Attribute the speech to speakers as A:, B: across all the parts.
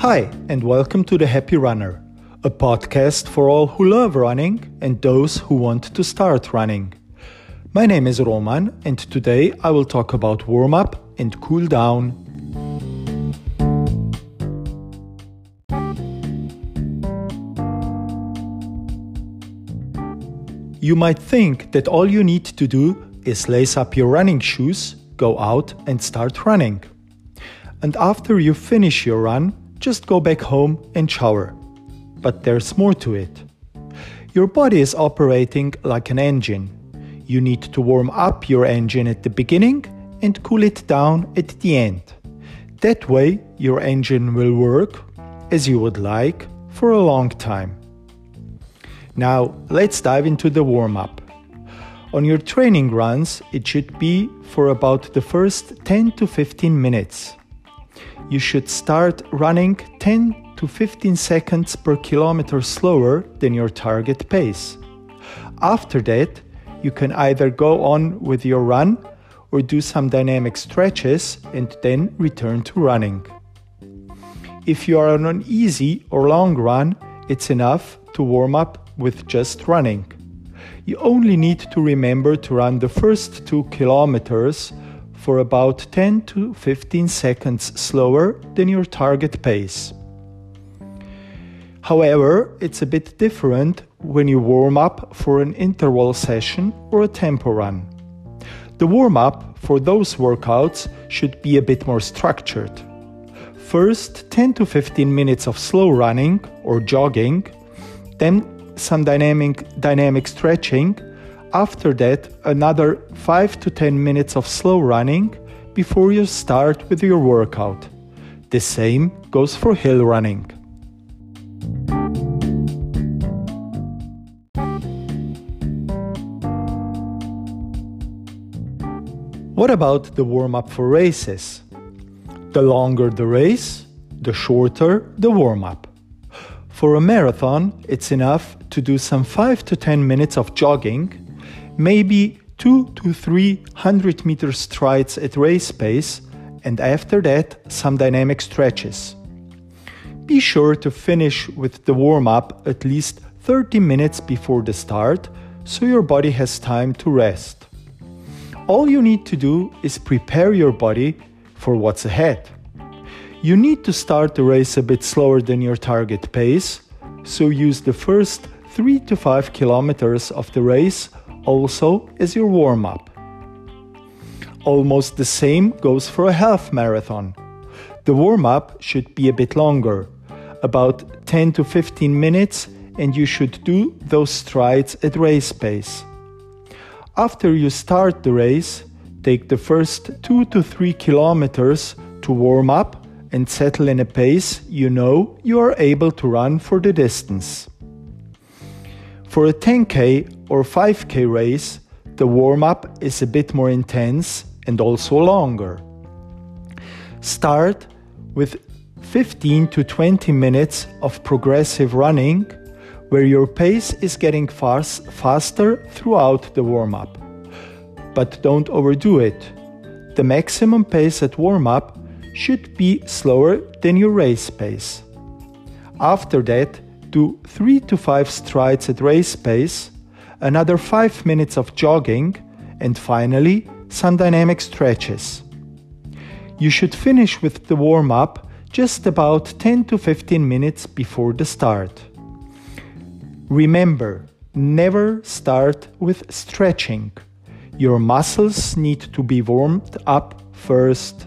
A: Hi, and welcome to The Happy Runner, a podcast for all who love running and those who want to start running. My name is Roman, and today I will talk about warm up and cool down. You might think that all you need to do is lace up your running shoes, go out, and start running. And after you finish your run, just go back home and shower. But there's more to it. Your body is operating like an engine. You need to warm up your engine at the beginning and cool it down at the end. That way, your engine will work as you would like for a long time. Now, let's dive into the warm up. On your training runs, it should be for about the first 10 to 15 minutes. You should start running 10 to 15 seconds per kilometer slower than your target pace. After that, you can either go on with your run or do some dynamic stretches and then return to running. If you are on an easy or long run, it's enough to warm up with just running. You only need to remember to run the first two kilometers for about 10 to 15 seconds slower than your target pace. However, it's a bit different when you warm up for an interval session or a tempo run. The warm up for those workouts should be a bit more structured. First, 10 to 15 minutes of slow running or jogging, then some dynamic, dynamic stretching. After that, another 5 to 10 minutes of slow running before you start with your workout. The same goes for hill running. What about the warm up for races? The longer the race, the shorter the warm up. For a marathon, it's enough to do some 5 to 10 minutes of jogging, maybe 2 to 300 meter strides at race pace, and after that, some dynamic stretches. Be sure to finish with the warm up at least 30 minutes before the start so your body has time to rest. All you need to do is prepare your body for what's ahead. You need to start the race a bit slower than your target pace, so use the first 3 to 5 kilometers of the race also as your warm up. Almost the same goes for a half marathon. The warm up should be a bit longer, about 10 to 15 minutes, and you should do those strides at race pace. After you start the race, take the first 2 to 3 kilometers to warm up and settle in a pace you know you are able to run for the distance. For a 10k or 5k race, the warm up is a bit more intense and also longer. Start with 15 to 20 minutes of progressive running where your pace is getting fast, faster throughout the warm up. But don't overdo it. The maximum pace at warm up should be slower than your race pace. After that, do 3 to 5 strides at race pace, another 5 minutes of jogging, and finally, some dynamic stretches. You should finish with the warm up just about 10 to 15 minutes before the start. Remember, never start with stretching. Your muscles need to be warmed up first.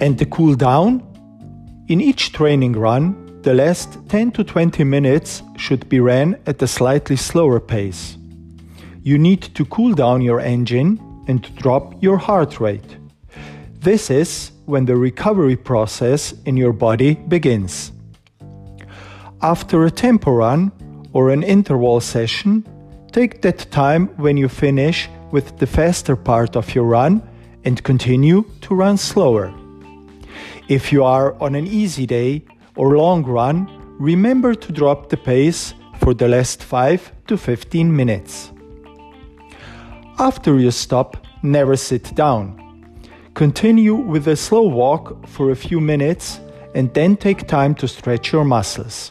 A: And the cool down? In each training run, the last 10 to 20 minutes should be ran at a slightly slower pace. You need to cool down your engine and drop your heart rate. This is when the recovery process in your body begins. After a tempo run or an interval session, take that time when you finish with the faster part of your run and continue to run slower. If you are on an easy day or long run, remember to drop the pace for the last 5 to 15 minutes. After you stop, never sit down. Continue with a slow walk for a few minutes and then take time to stretch your muscles.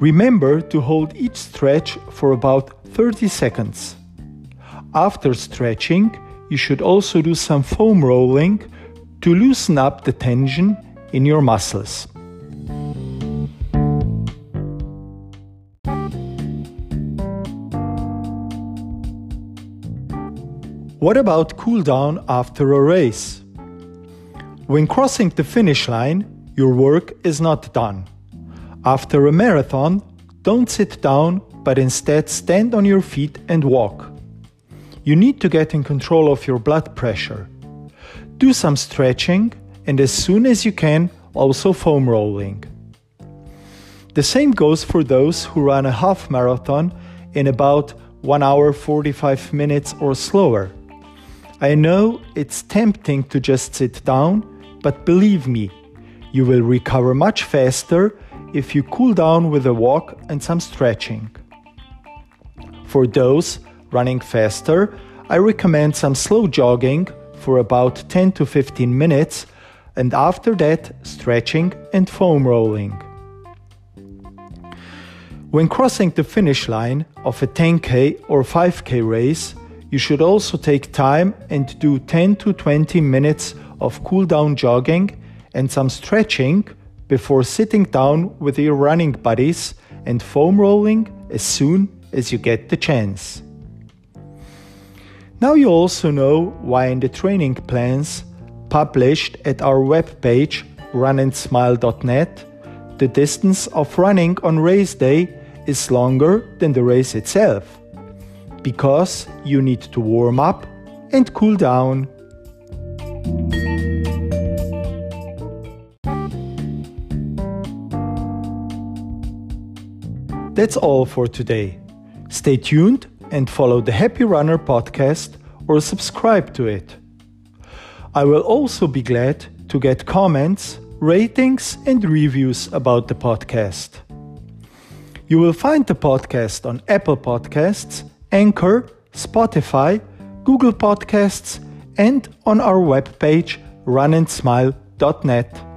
A: Remember to hold each stretch for about 30 seconds. After stretching, you should also do some foam rolling to loosen up the tension in your muscles. What about cool down after a race? When crossing the finish line, your work is not done. After a marathon, don't sit down but instead stand on your feet and walk. You need to get in control of your blood pressure. Do some stretching and as soon as you can, also foam rolling. The same goes for those who run a half marathon in about 1 hour 45 minutes or slower. I know it's tempting to just sit down, but believe me, you will recover much faster if you cool down with a walk and some stretching. For those running faster, I recommend some slow jogging for about 10 to 15 minutes and after that, stretching and foam rolling. When crossing the finish line of a 10k or 5k race, you should also take time and do 10 to 20 minutes of cool down jogging and some stretching before sitting down with your running buddies and foam rolling as soon as you get the chance. Now you also know why in the training plans published at our webpage runandsmile.net the distance of running on race day is longer than the race itself because you need to warm up and cool down. That's all for today. Stay tuned and follow the Happy Runner podcast or subscribe to it. I will also be glad to get comments, ratings, and reviews about the podcast. You will find the podcast on Apple Podcasts Anchor, Spotify, Google Podcasts, and on our webpage runandsmile.net.